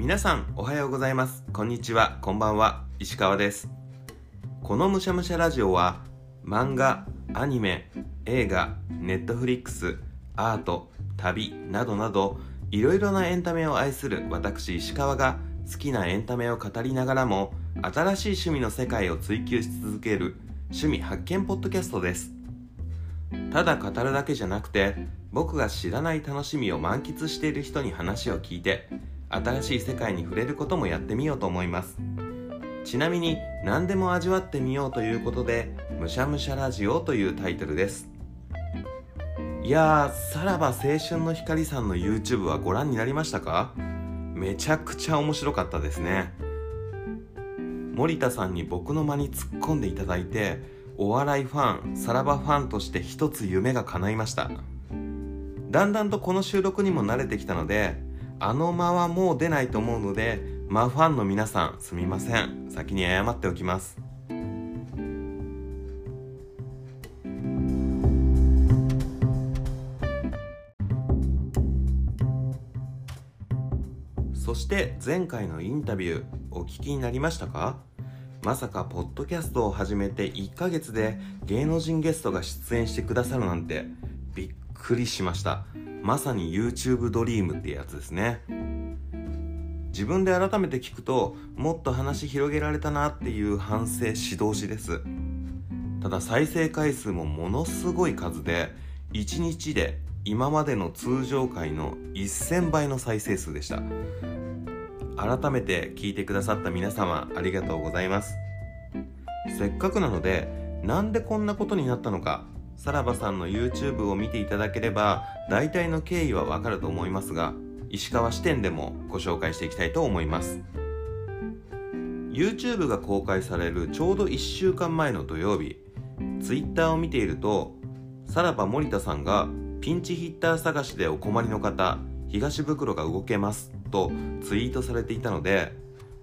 皆さんおはようございます。こんにちは。こんばんは。石川です。このむしゃむしゃラジオは漫画アニメ映画ネットフリックスアート旅などなどいろいろなエンタメを愛する私石川が好きなエンタメを語りながらも新しい趣味の世界を追求し続ける趣味発見ポッドキャストです。ただ語るだけじゃなくて僕が知らない楽しみを満喫している人に話を聞いて新しい世界に触れることもやってみようと思います。ちなみに何でも味わってみようということで「むしゃむしゃラジオ」というタイトルです。いやーさらば青春の光さんの YouTube はご覧になりましたか？めちゃくちゃ面白かったですね。森田さんに僕の間に突っ込んでいただいてお笑いファンさらばファンとして一つ夢が叶いました。だんだんとこの収録にも慣れてきたのであの間はもう出ないと思うので間ファンの皆さんすみません。先に謝っておきます。そして前回のインタビューお聞きになりましたか？まさかポッドキャストを始めて1ヶ月で芸能人ゲストが出演してくださるなんてびっくりしました。まさに YouTube ドリームってやつですね。自分で改めて聞くともっと話広げられたなっていう反省指導しです。ただ再生回数もものすごい数で1日で今までの通常回の1000倍の再生数でした。改めて聞いてくださった皆様ありがとうございます。せっかくなのでなんでこんなことになったのかさらばさんの YouTube を見ていただければ大体の経緯はわかると思いますが石川視点でもご紹介していきたいと思います。YouTube が公開されるちょうど1週間前の土曜日 Twitter を見ているとさらば森田さんがピンチヒッター探しでお困りの方東袋が動けますとツイートされていたので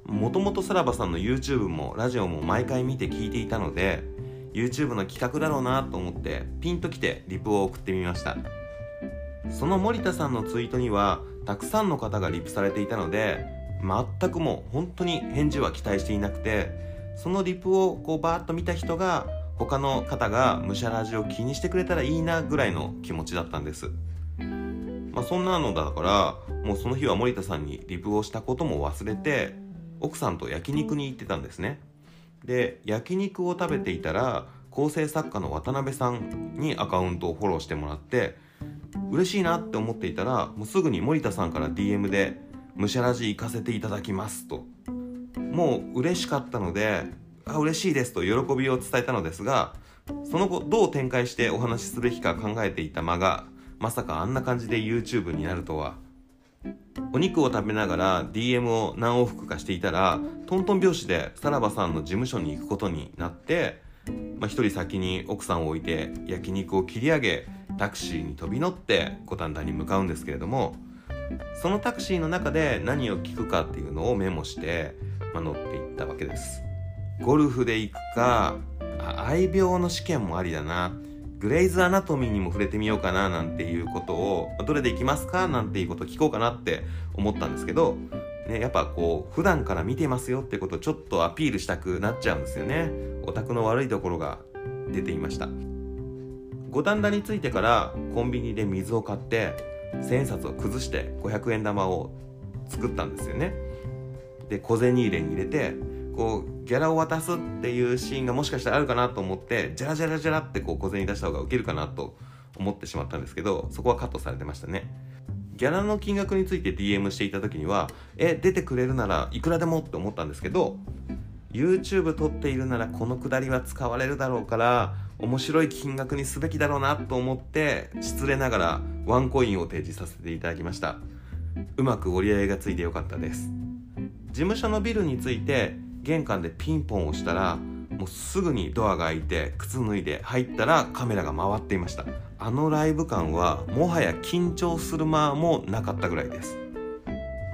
もともとさらばさんの YouTube もラジオも毎回見て聞いていたので YouTube の企画だろうなと思ってピンときてリプを送ってみました。その森田さんのツイートにはたくさんの方がリプされていたので全くもう本当に返事は期待していなくてそのリプをこうバーッと見た人が他の方がむしゃらじを気にしてくれたらいいなぐらいの気持ちだったんです。まあそんなのだからもうその日は森田さんにリプをしたことも忘れて奥さんと焼肉に行ってたんですね。で焼肉を食べていたら構成作家の渡辺さんにアカウントをフォローしてもらって嬉しいなって思っていたらもうすぐに森田さんから DM で「むしゃらじ行かせていただきます」と。もう嬉しかったので「あ嬉しいです」と喜びを伝えたのですがその後どう展開してお話しすべきか考えていた間がまさかあんな感じで YouTube になるとは。お肉を食べながら DM を何往復かしていたらトントン拍子でさらばさんの事務所に行くことになってまあ、一人先に奥さんを置いて焼肉を切り上げタクシーに飛び乗って五反田に向かうんですけれどもそのタクシーの中で何を聞くかっていうのをメモして、まあ、乗っていったわけです。ゴルフで行くか愛病の試験もありだな。グレイズアナトミーにも触れてみようかななんていうことをどれで行きますか？なんていうことを聞こうかなって思ったんですけどね、やっぱこう普段から見てますよってことをちょっとアピールしたくなっちゃうんですよね。オタクの悪いところが出ていました。五反田に着いてからコンビニで水を買って千円札を崩して500円玉を作ったんですよね。で小銭入れに入れてこうギャラを渡すっていうシーンがもしかしたらあるかなと思ってジャラジャラジャラってこう小銭出した方がウケるかなと思ってしまったんですけどそこはカットされてましたね。ギャラの金額について DM していた時にはえ出てくれるならいくらでもって思ったんですけど YouTube 撮っているならこのくだりは使われるだろうから面白い金額にすべきだろうなと思って失礼ながらワンコインを提示させていただきました。うまく折り合いがついてよかったです。事務所のビルについて玄関でピンポンをしたらもうすぐにドアが開いて靴脱いで入ったらカメラが回っていました。あのライブ感はもはや緊張する間もなかったぐらいです。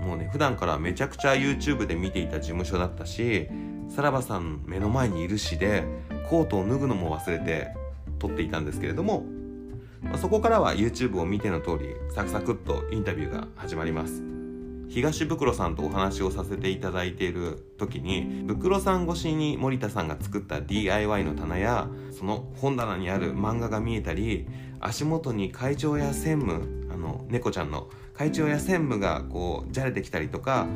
もうね普段からめちゃくちゃ YouTube で見ていた事務所だったしさらばさん目の前にいるしでコートを脱ぐのも忘れて撮っていたんですけれども、まあ、そこからは YouTube を見ての通りサクサクっとインタビューが始まります。東袋さんとお話をさせていただいている時に袋さん越しに森田さんが作った DIY の棚やその本棚にある漫画が見えたり足元に会長や専務あの猫ちゃんの会長や専務がこうじゃれてきたりとか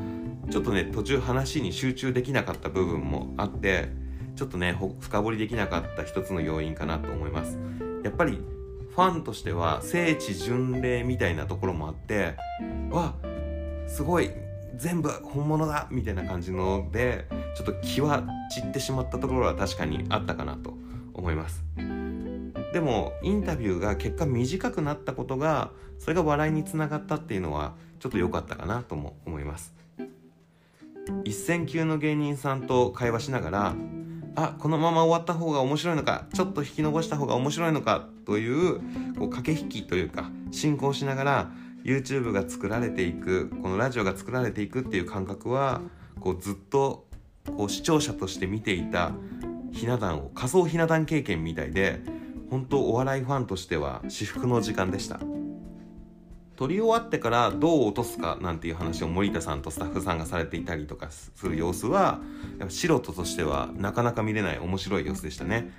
ちょっとね途中話に集中できなかった部分もあってちょっとね深掘りできなかった一つの要因かなと思います。やっぱりファンとしては聖地巡礼みたいなところもあってわすごい全部本物だみたいな感じのでちょっと気は散ってしまったところは確かにあったかなと思います。でもインタビューが結果短くなったことがそれが笑いにつながったっていうのはちょっと良かったかなとも思います。一線級の芸人さんと会話しながらあこのまま終わった方が面白いのかちょっと引き延した方が面白いのかというこう駆け引きというか進行しながら YouTube が作られていくこのラジオが作られていくっていう感覚はこうずっとこう視聴者として見ていたひな壇を仮想ひな壇経験みたいで本当お笑いファンとしては至福の時間でした。撮り終わってからどう落とすかなんていう話を森田さんとスタッフさんがされていたりとかする様子はやっぱ素人としてはなかなか見れない面白い様子でしたね。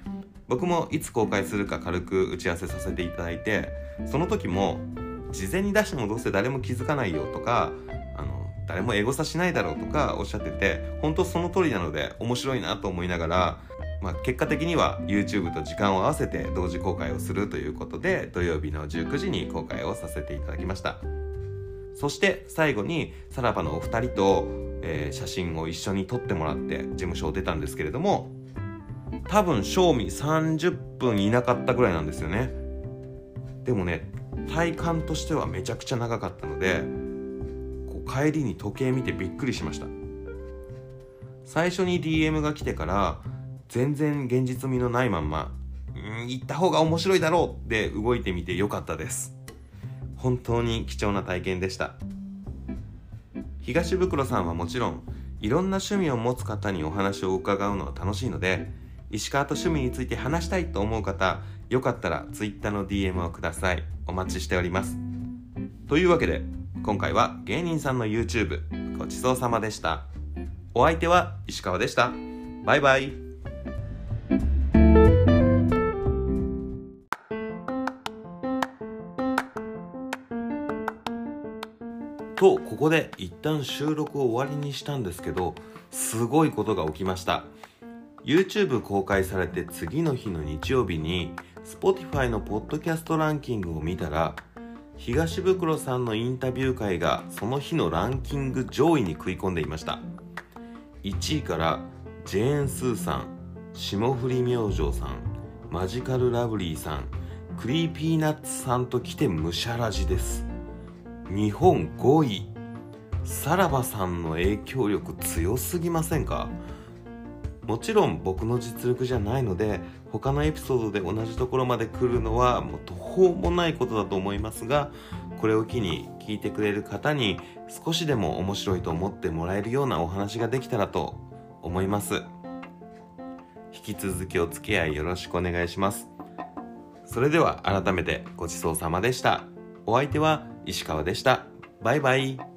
僕もいつ公開するか軽く打ち合わせさせていただいてその時も事前に出してもどうせ誰も気づかないよとかあの誰もエゴサしないだろうとかおっしゃってて本当その通りなので面白いなと思いながら、まあ、結果的には YouTube と時間を合わせて同時公開をするということで土曜日の19時に公開をさせていただきました。そして最後にさらばのお二人と、えー、写真を一緒に撮ってもらって事務所を出たんですけれども多分賞味30分いなかったぐらいなんですよね。でもね体感としてはめちゃくちゃ長かったのでこう帰りに時計見てびっくりしました。最初に DM が来てから全然現実味のないまんまん行った方が面白いだろうって動いてみてよかったです。本当に貴重な体験でした。東袋さんはもちろんいろんな趣味を持つ方にお話を伺うのは楽しいので石川と趣味について話したいと思う方よかったら Twitter の DM をください。お待ちしております。というわけで今回は芸人さんの YouTube ごちそうさまでした。お相手は石川でした。バイバイ。とここで一旦収録を終わりにしたんですけどすごいことが起きました。YouTube 公開されて次の日の日曜日に Spotify のポッドキャストランキングを見たら東袋さんのインタビュー会がその日のランキング上位に食い込んでいました。1位からジェーン・スーさん霜降り明星さんマジカルラブリーさんクリーピーナッツさんと来てむしゃらじです。日本5位。さらばさんの影響力強すぎませんか？もちろん僕の実力じゃないので他のエピソードで同じところまで来るのはもう途方もないことだと思いますがこれを機に聞いてくれる方に少しでも面白いと思ってもらえるようなお話ができたらと思います。引き続きお付き合いよろしくお願いします。それでは改めてごちそうさまでした。お相手は石川でした。バイバイ。